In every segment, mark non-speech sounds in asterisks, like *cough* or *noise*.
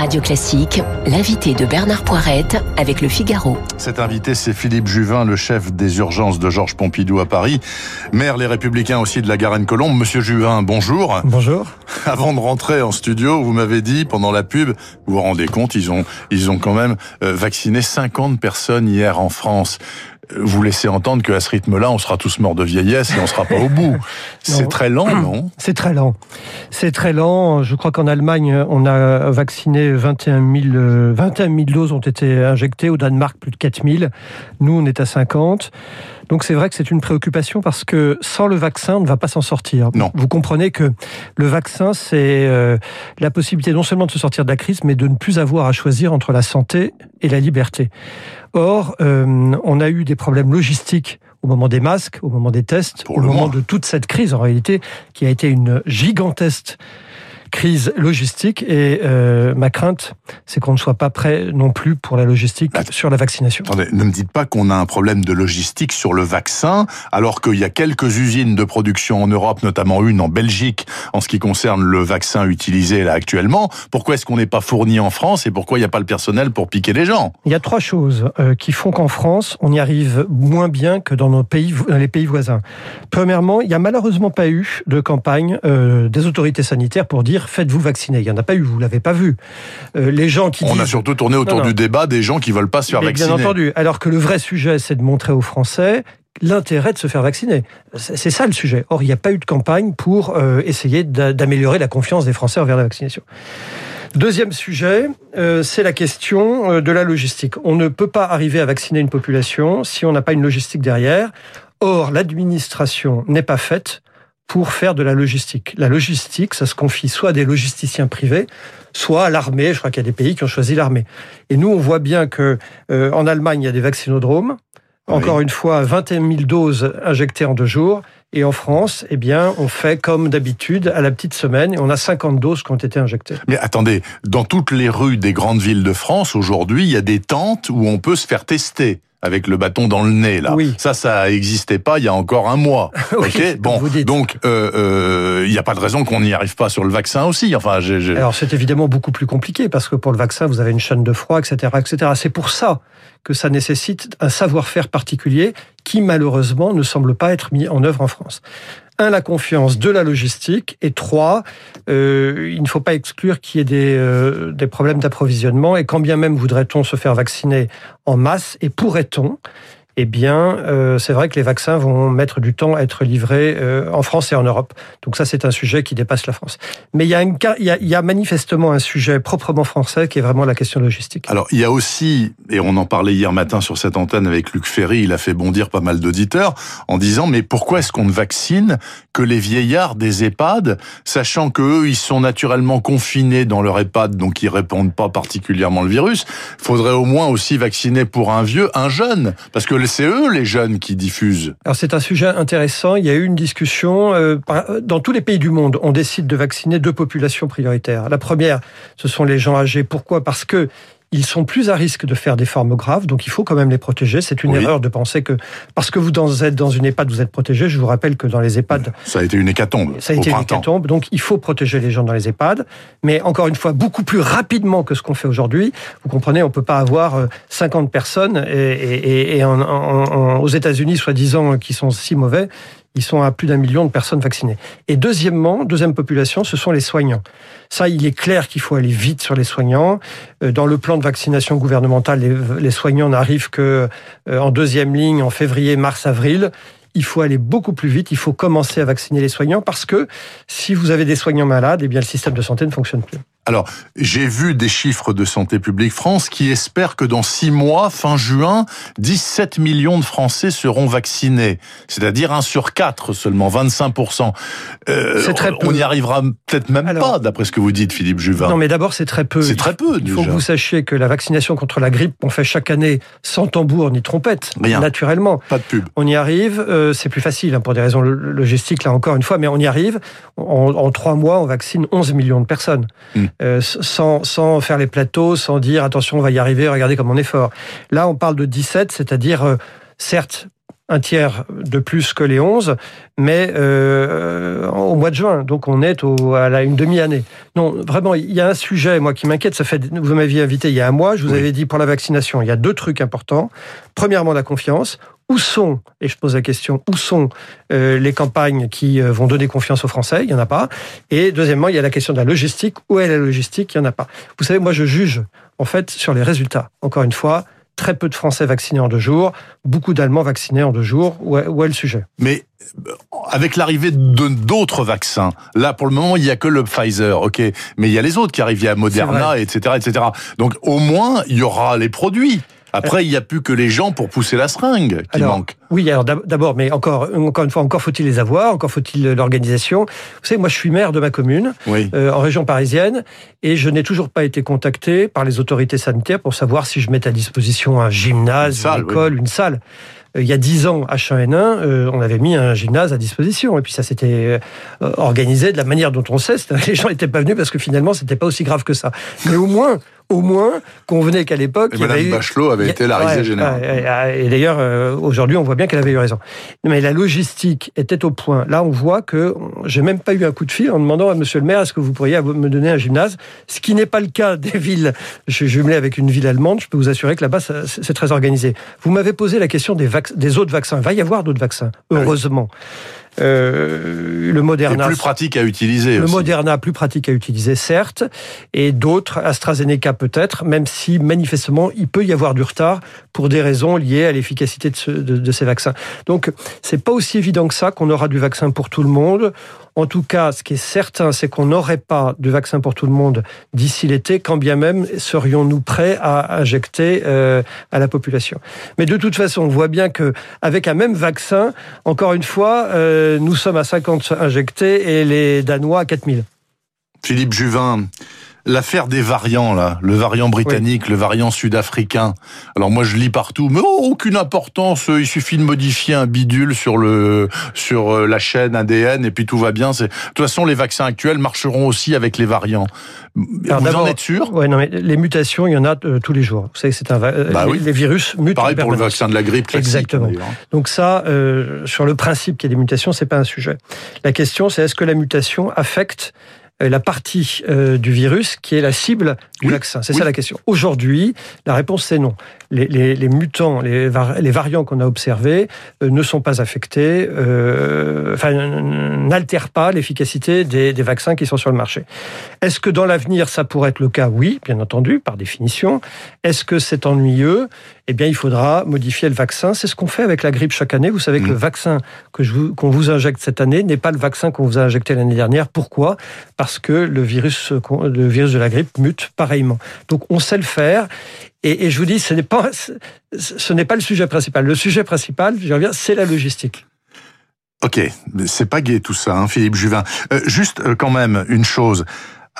Radio Classique, l'invité de Bernard Poirette avec le Figaro. Cet invité, c'est Philippe Juvin, le chef des urgences de Georges Pompidou à Paris, maire Les Républicains aussi de la Garenne-Colombe. Monsieur Juvin, bonjour. Bonjour. *laughs* Avant de rentrer en studio, vous m'avez dit pendant la pub, vous vous rendez compte, ils ont, ils ont quand même euh, vacciné 50 personnes hier en France vous laissez entendre qu'à ce rythme-là, on sera tous morts de vieillesse et on sera pas au bout. *laughs* C'est très lent, non? C'est très lent. C'est très lent. Je crois qu'en Allemagne, on a vacciné 21 000, 21 000 doses ont été injectées. Au Danemark, plus de 4 000. Nous, on est à 50. Donc c'est vrai que c'est une préoccupation parce que sans le vaccin, on ne va pas s'en sortir. Non. Vous comprenez que le vaccin, c'est euh, la possibilité non seulement de se sortir de la crise, mais de ne plus avoir à choisir entre la santé et la liberté. Or, euh, on a eu des problèmes logistiques au moment des masques, au moment des tests, au moment de toute cette crise en réalité, qui a été une gigantesque crise logistique et euh, ma crainte, c'est qu'on ne soit pas prêt non plus pour la logistique sur la vaccination. Attendez, ne me dites pas qu'on a un problème de logistique sur le vaccin, alors qu'il y a quelques usines de production en Europe, notamment une en Belgique, en ce qui concerne le vaccin utilisé là actuellement. Pourquoi est-ce qu'on n'est pas fourni en France et pourquoi il n'y a pas le personnel pour piquer les gens? Il y a trois choses euh, qui font qu'en France, on y arrive moins bien que dans nos pays, dans les pays voisins. Premièrement, il n'y a malheureusement pas eu de campagne euh, des autorités sanitaires pour dire faites-vous vacciner. Il n'y en a pas eu, vous l'avez pas vu. Euh, les gens qui On a surtout tourné autour du débat des gens qui veulent pas se faire vacciner. Bien entendu. Alors que le vrai sujet, c'est de montrer aux Français l'intérêt de se faire vacciner. C'est ça le sujet. Or, il n'y a pas eu de campagne pour euh, essayer d'améliorer la confiance des Français envers la vaccination. Deuxième sujet, euh, c'est la question de la logistique. On ne peut pas arriver à vacciner une population si on n'a pas une logistique derrière. Or, l'administration n'est pas faite pour faire de la logistique. La logistique, ça se confie soit à des logisticiens privés, soit à l'armée. Je crois qu'il y a des pays qui ont choisi l'armée. Et nous, on voit bien que euh, en Allemagne, il y a des vaccinodromes. Encore une fois, 21 000 doses injectées en deux jours. Et en France, eh bien, on fait comme d'habitude à la petite semaine et on a 50 doses qui ont été injectées. Mais attendez, dans toutes les rues des grandes villes de France, aujourd'hui, il y a des tentes où on peut se faire tester avec le bâton dans le nez là. Oui. Ça, ça n'existait pas il y a encore un mois. *laughs* ok. Bon, donc euh, euh, il n'y a pas de raison qu'on n'y arrive pas sur le vaccin aussi. Enfin, alors c'est évidemment beaucoup plus compliqué parce que pour le vaccin, vous avez une chaîne de froid, etc., etc. C'est pour ça que ça nécessite un savoir-faire particulier qui malheureusement ne semble pas être mis en œuvre en France un, la confiance, deux, la logistique, et trois, euh, il ne faut pas exclure qu'il y ait des, euh, des problèmes d'approvisionnement, et quand bien même voudrait-on se faire vacciner en masse, et pourrait-on, eh bien, euh, c'est vrai que les vaccins vont mettre du temps à être livrés euh, en France et en Europe. Donc ça, c'est un sujet qui dépasse la France. Mais il y, a manifestement un sujet proprement français qui est vraiment la question logistique. Alors, il y a aussi, et on en parlait hier matin sur cette antenne avec Luc Ferry, il a fait bondir pas mal d'auditeurs en disant, mais pourquoi est-ce qu'on ne vaccine que les vieillards des EHPAD, sachant qu'eux, ils sont naturellement confinés dans leur EHPAD, donc ils répondent pas particulièrement le virus. Faudrait au moins aussi vacciner pour un vieux, un jeune, parce que c'est eux les jeunes qui diffusent. Alors c'est un sujet intéressant. Il y a eu une discussion. Euh, dans tous les pays du monde, on décide de vacciner deux populations prioritaires. La première, ce sont les gens âgés. Pourquoi? Parce que ils sont plus à risque de faire des formes graves, donc il faut quand même les protéger. C'est une erreur de penser que parce que vous êtes dans une EHPAD, vous êtes protégé. Je vous rappelle que dans les EHPAD, ça a été une hécatombe. Ça a été une hécatombe, donc il faut protéger les gens dans les EHPAD, mais encore une fois beaucoup plus rapidement que ce qu'on fait aujourd'hui. Vous comprenez, on peut pas avoir 50 euh, personnes et, et, aux États-Unis, soi-disant, qui sont si mauvais ils sont à plus d'un million de personnes vaccinées. Et deuxièmement, deuxième population, ce sont les soignants. Ça, il est clair qu'il faut aller vite sur les soignants. Euh, dans le plan de vaccination gouvernemental, les, soignants n'arrivent que euh, en deuxième ligne en février, mars, avril il faut aller beaucoup plus vite, il faut commencer à vacciner les soignants parce que si vous avez des soignants malades, eh bien le système de santé ne fonctionne plus. Alors, j'ai vu des chiffres de Santé publique France qui espèrent que dans six mois, fin juin, 17 millions de Français seront vaccinés. C'est-à-dire un sur quatre seulement, 25%. Euh, c'est très peu. On n'y arrivera peut-être même pas, d'après ce que vous dites, Philippe Juvin. Non, mais d'abord, c'est très peu. C'est très peu, Il faut que vous sachiez que la vaccination contre la grippe, on fait chaque année sans tambour ni trompette. Rien. Naturellement. Pas de pub. On y arrive. Euh, c'est plus facile, hein, pour des raisons logistiques, là encore une fois, mais on y arrive. En, trois mois, on vaccine 11 millions de personnes. Hmm. Euh, sans, sans faire les plateaux, sans dire attention, on va y arriver, regardez comme on est fort. Là, on parle de 17, c'est-à-dire, euh, certes, un tiers de plus que les 11, mais euh, au mois de juin. Donc on est au, à la, une demi-année. Non, vraiment, il y a un sujet, moi, qui m'inquiète. Ça fait, vous m'aviez invité il y a un mois, je vous avais dit pour la vaccination, il y a deux trucs importants. Premièrement, la confiance. Où sont, et je pose la question, où sont euh, les campagnes qui euh, vont donner confiance aux Français? Il n'y en a pas. Et deuxièmement, il y a la question de la logistique. Où est la logistique? Il n'y en a pas. Vous savez, moi, je juge, en fait, sur les résultats. Encore une fois, très peu de Français vaccinés en deux jours, beaucoup d'Allemands vaccinés en deux jours. Où est, où est le sujet? Mais euh, avec l'arrivée de d'autres vaccins, là pour le moment il y a que le Pfizer, ok, mais il y a les autres qui arrivent, il y a Moderna, etc., etc. Donc au moins il y aura les produits. Après, il n'y a plus que les gens pour pousser la seringue qui manquent. Oui, alors d'abord, mais encore, encore une fois, encore faut-il les avoir, encore faut-il l'organisation. Vous savez, moi, je suis maire de ma commune, euh, en région parisienne, et je n'ai toujours pas été contacté par les autorités sanitaires pour savoir si je mets à disposition un gymnase, une, école, une salle euh, il y a dix ans, H1N1, euh, on avait mis un gymnase à disposition. Et puis ça s'était organisé de la manière dont on sait. Les gens n'étaient pas venus parce que finalement, c'était pas aussi grave que ça. Mais au moins, au moins convenait qu'à l'époque. Madame avait Bachelot avait été la risée générale. et d'ailleurs, euh, aujourd'hui, on voit bien qu'elle avait eu raison. Mais la logistique était au point. Là, on voit que j'ai même pas eu un coup de fil en demandant à Monsieur le Maire est-ce que vous pourriez me donner un gymnase, ce qui n'est pas le cas des villes. Je suis jumelé avec une ville allemande. Je peux vous assurer que là-bas, c'est très organisé. Vous m'avez posé la question des, des autres vaccins. Il va y avoir d'autres vaccins, ah heureusement. Euh, le Moderna. plus pratique à utiliser. Le Moderna plus pratique à utiliser, certes, et d'autres, AstraZeneca peut-être, même si manifestement il peut y avoir du retard pour des raisons liées à l'efficacité de, de, ces vaccins. Donc c'est pas aussi évident que ça qu'on aura du vaccin pour tout le monde. En tout cas, ce qui est certain, c'est qu'on n'aurait pas de vaccin pour tout le monde d'ici l'été, quand bien même serions-nous prêts à injecter euh, à la population. Mais de toute façon, on voit bien que avec un même vaccin, encore une fois, euh, nous sommes à 50 injectés et les Danois à 4000. Philippe Juvin, l'affaire des variants, là, le variant britannique, le variant sud-africain. Alors moi, je lis partout, mais oh, aucune importance. Il suffit de modifier un bidule sur le sur euh, la chaîne ADN et puis tout va bien. C'est de toute façon, les vaccins actuels marcheront aussi avec les variants. Vous en êtes sûr? Ouais, non, mais les mutations, il y en a euh, tous les jours. Vous savez, c'est un euh, bah les, virus mutent. Pareil pour le vaccin de la grippe classique. Exactement. Donc ça, sur le principe qu'il y a des mutations, c'est pas un sujet. La question, c'est est-ce que la mutation affecte la partie euh, du virus qui est la cible du vaccin C'est ça la question. Aujourd'hui, la réponse c'est non. Les, les, les mutants, les, les variants qu'on a observés euh, ne sont pas affectés, euh, enfin, n'altèrent pas l'efficacité des, des, vaccins qui sont sur le marché. Est-ce que dans l'avenir ça pourrait être le cas? Oui, bien entendu, par définition. Est-ce que c'est ennuyeux? Eh bien, il faudra modifier le vaccin. C'est ce qu'on fait avec la grippe chaque année. Vous savez que le mmh. vaccin que je qu'on vous injecte cette année n'est pas le vaccin qu'on vous a injecté l'année dernière. Pourquoi? Parce que le virus, le virus de la grippe mute pareillement. Donc, on sait le faire. Et, je vous dis, ce n'est pas, ce n'est pas le sujet principal. Le sujet principal, je reviens, c'est la logistique. Ok, c'est pas gai tout ça, hein, Philippe Juvin. Euh, juste euh, quand même une chose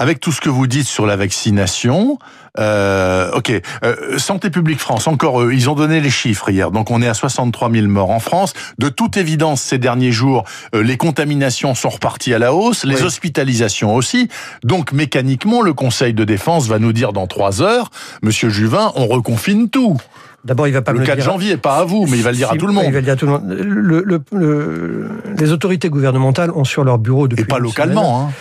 avec tout ce que vous dites sur la vaccination, euh, ok, euh, Santé publique France, encore eux, ils ont donné les chiffres hier, donc on est à 63 000 morts en France. De toute évidence, ces derniers jours, euh, les contaminations sont reparties à la hausse, les hospitalisations aussi. Donc mécaniquement, le Conseil de défense va nous dire dans trois heures, Monsieur Juvin, on reconfine tout. D'abord, il va pas le, le 4 janvier, pas à vous, mais il va le dire à tout le monde. Il va le dire à tout le monde. Le, les autorités gouvernementales ont sur leur bureau depuis. Et pas localement, hein.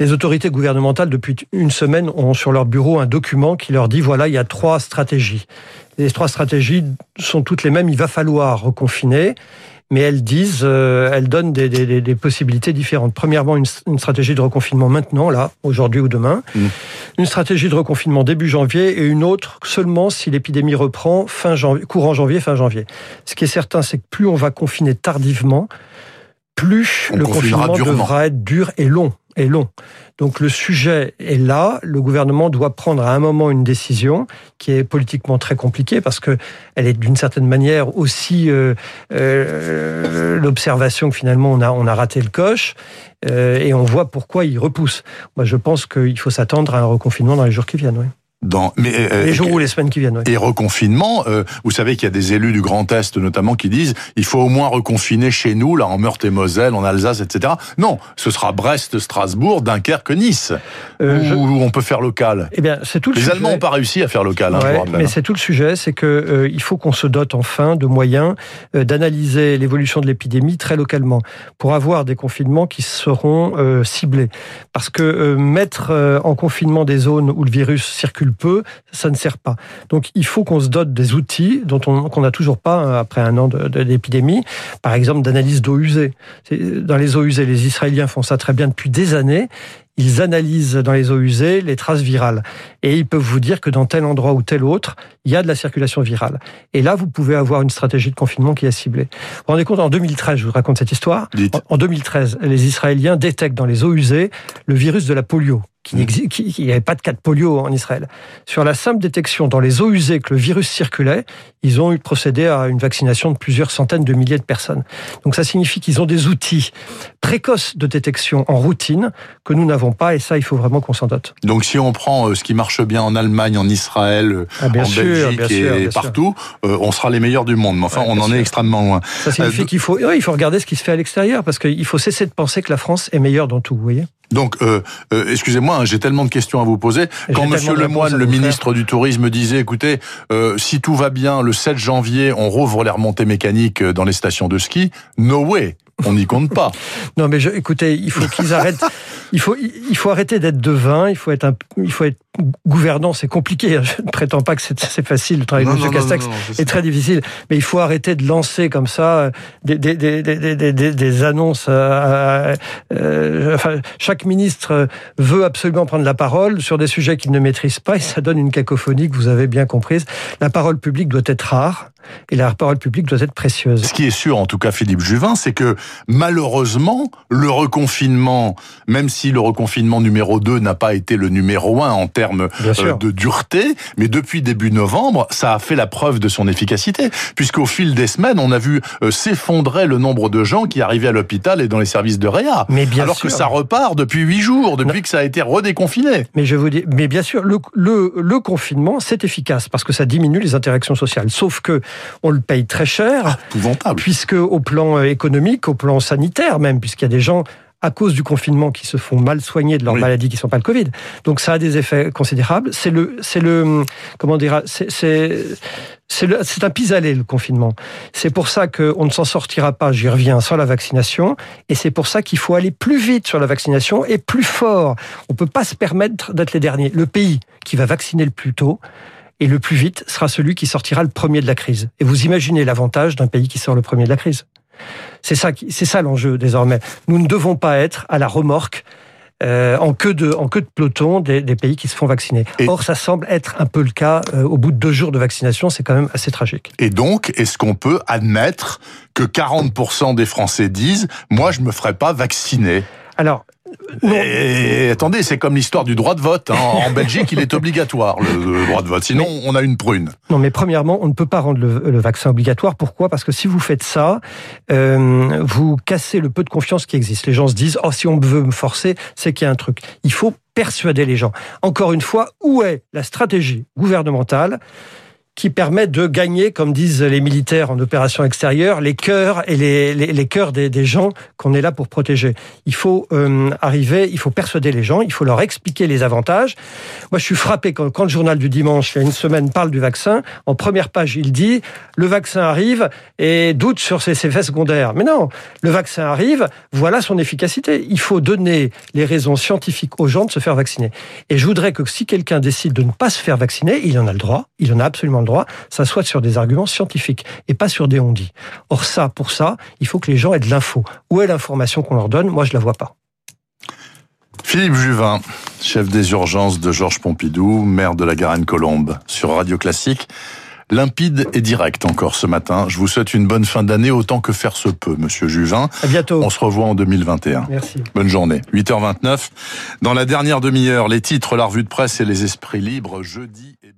Les autorités gouvernementales, depuis une semaine, ont sur leur bureau un document qui leur dit, voilà, il y a trois stratégies. Les trois stratégies sont toutes les mêmes, il va falloir reconfiner mais elles disent, euh, elles donnent des, des, des, possibilités différentes. Premièrement, une, une, stratégie de reconfinement maintenant, là, aujourd'hui ou demain. Mmh. Une stratégie de reconfinement début janvier et une autre seulement si l'épidémie reprend fin janvier, courant janvier, fin janvier. Ce qui est certain, c'est que plus on va confiner tardivement, plus le confinement devra être dur et long est long. Donc le sujet est là. Le gouvernement doit prendre à un moment une décision qui est politiquement très compliquée parce que elle est d'une certaine manière aussi euh, euh, l'observation que finalement on a on a raté le coche euh, et on voit pourquoi il repousse. Moi je pense qu'il faut s'attendre à un reconfinement dans les jours qui viennent. Oui. Dans mais euh, les jours ou les semaines qui viennent. Oui. Et reconfinement, euh, vous savez qu'il y a des élus du Grand Est notamment qui disent il faut au moins reconfiner chez nous, là en Meurthe-et-Moselle, en Alsace, etc. Non, ce sera Brest, Strasbourg, Dunkerque, Nice, euh, où, on peut faire local. Eh bien, c'est tout. Les Allemands n'ont pas réussi à faire local. Hein, mais c'est tout le sujet, c'est que euh, il faut qu'on se dote enfin de moyens euh, d'analyser l'évolution de l'épidémie très localement pour avoir des confinements qui seront ciblés. Parce que mettre en confinement des zones où le virus circule peu, ça ne sert pas. Donc il faut qu'on se dote des outils dont on qu'on n'a toujours pas hein, après un an d'épidémie. Par exemple, d'analyse d'eau usée. Dans les eaux usées, les Israéliens font ça très bien depuis des années ils analysent dans les eaux usées les traces virales. Et ils peuvent vous dire que dans tel endroit ou tel autre, il y a de la circulation virale. Et là, vous pouvez avoir une stratégie de confinement qui est ciblée. Vous vous rendez compte, en 2013, je vous raconte cette histoire. En 2013, les Israéliens détectent dans les eaux usées le virus de la polio qu'il n'y avait pas de cas de polio en Israël. Sur la simple détection dans les eaux usées que le virus circulait, ils ont procédé à une vaccination de plusieurs centaines de milliers de personnes. Donc ça signifie qu'ils ont des outils précoces de détection en routine que nous n'avons pas, et ça, il faut vraiment qu'on s'en dote. Donc si on prend euh, ce qui marche bien en Allemagne, en Israël, euh, ah, en Belgique et partout, euh, on sera les meilleurs du monde. Mais enfin, on en est extrêmement loin. Ça signifie qu'il faut, il faut regarder ce qui se fait à l'extérieur, parce qu'il faut cesser de penser que la France est meilleure dans tout, vous voyez donc, euh, euh, excusez-moi, hein, j'ai tellement de questions à vous poser. Quand Monsieur Lemoine, le ministre du Tourisme, disait, écoutez, euh, si tout va bien, le 7 janvier, on rouvre les remontées mécaniques dans les stations de ski, no way on n'y compte pas. *laughs* non, mais je, écoutez, il faut qu'ils arrêtent. Il faut, il faut arrêter d'être devin. Il faut être, un, il faut être gouvernant. C'est compliqué. *laughs* Je ne prétends pas que c'est facile. Le travail de M. Castex est, très difficile. Mais il faut arrêter de lancer comme ça euh, des, des, des, des, des annonces. Euh, euh, enfin, chaque ministre veut absolument prendre la parole sur des sujets qu'il ne maîtrise pas et ça donne une cacophonie que vous avez bien comprise. La parole publique doit être rare et la parole publique doit être précieuse. Ce qui est sûr, en tout cas, Philippe Juvin, c'est que malheureusement, le reconfinement, même si le reconfinement numéro 2 n'a pas été le numéro 1 en termes euh, de dureté, mais depuis début novembre, ça a fait la preuve de son efficacité, puisqu'au fil des semaines, on a vu euh, s'effondrer le nombre de gens qui arrivaient à l'hôpital et dans les services de réa. Mais bien alors que ça repart depuis huit jours, depuis que ça a été redéconfiné. Mais je vous dis, mais bien sûr, le, le, le confinement, c'est efficace parce que ça diminue les interactions sociales. Sauf que on le paye très cher. Ah, puisque au plan euh, économique, au plan sanitaire même, puisqu'il y a des gens à cause du confinement qui se font mal soigner de leur maladie qui ne sont pas le Covid. Donc ça a des effets considérables. C'est le, c'est le, comment dire, c'est, c'est, c'est un pis-aller le confinement. C'est pour ça qu'on ne s'en sortira pas, j'y reviens, sans la vaccination. Et c'est pour ça qu'il faut aller plus vite sur la vaccination et plus fort. On ne peut pas se permettre d'être les derniers. Le pays qui va vacciner le plus tôt, et le plus vite sera celui qui sortira le premier de la crise. Et vous imaginez l'avantage d'un pays qui sort le premier de la crise. C'est ça, c'est ça l'enjeu désormais. Nous ne devons pas être à la remorque euh, en queue de en queue de peloton des, pays qui se font vacciner. Or, ça semble être un peu le cas euh, au bout de deux jours de vaccination. C'est quand même assez tragique. Et donc, est-ce qu'on peut admettre que 40% des Français disent moi je me ferai pas vacciner? Alors, et, attendez, c'est comme l'histoire du droit de vote. Hein. En Belgique, il est obligatoire, le, droit de vote. Sinon, on a une prune. Non, mais premièrement, on ne peut pas rendre le, vaccin obligatoire. Pourquoi? Parce que si vous faites ça, euh, vous cassez le peu de confiance qui existe. Les gens se disent, oh, si on veut me forcer, c'est qu'il y a un truc. Il faut persuader les gens. Encore une fois, où est la stratégie gouvernementale? Qui permet de gagner, comme disent les militaires en opération extérieure, les cœurs et les, les, cœurs des, des gens qu'on est là pour protéger. Il faut euh, arriver, il faut persuader les gens, il faut leur expliquer les avantages. Moi, je suis frappé quand, quand le journal du dimanche, il y a une semaine, parle du vaccin. En première page, il dit le vaccin arrive et doute sur ses effets secondaires. Mais non, le vaccin arrive, voilà son efficacité. Il faut donner les raisons scientifiques aux gens de se faire vacciner. Et je voudrais que si quelqu'un décide de ne pas se faire vacciner, il en a le droit, il en a absolument le droit ça soit sur des arguments scientifiques et pas sur des ondits. Or ça, pour ça, il faut que les gens aient de l'info. Où est l'information qu'on leur donne? Moi, je la vois pas. Philippe Juvin, chef des urgences de Georges Pompidou, maire de la Garenne-Colombe, sur Radio Classique. Limpide et direct encore ce matin. Je vous souhaite une bonne fin d'année autant que faire se peut, monsieur Juvin. À bientôt. On se revoit en 2021. Merci. Bonne journée. 8h29. Dans la dernière demi-heure, les titres, la revue de presse et les esprits libres, jeudi et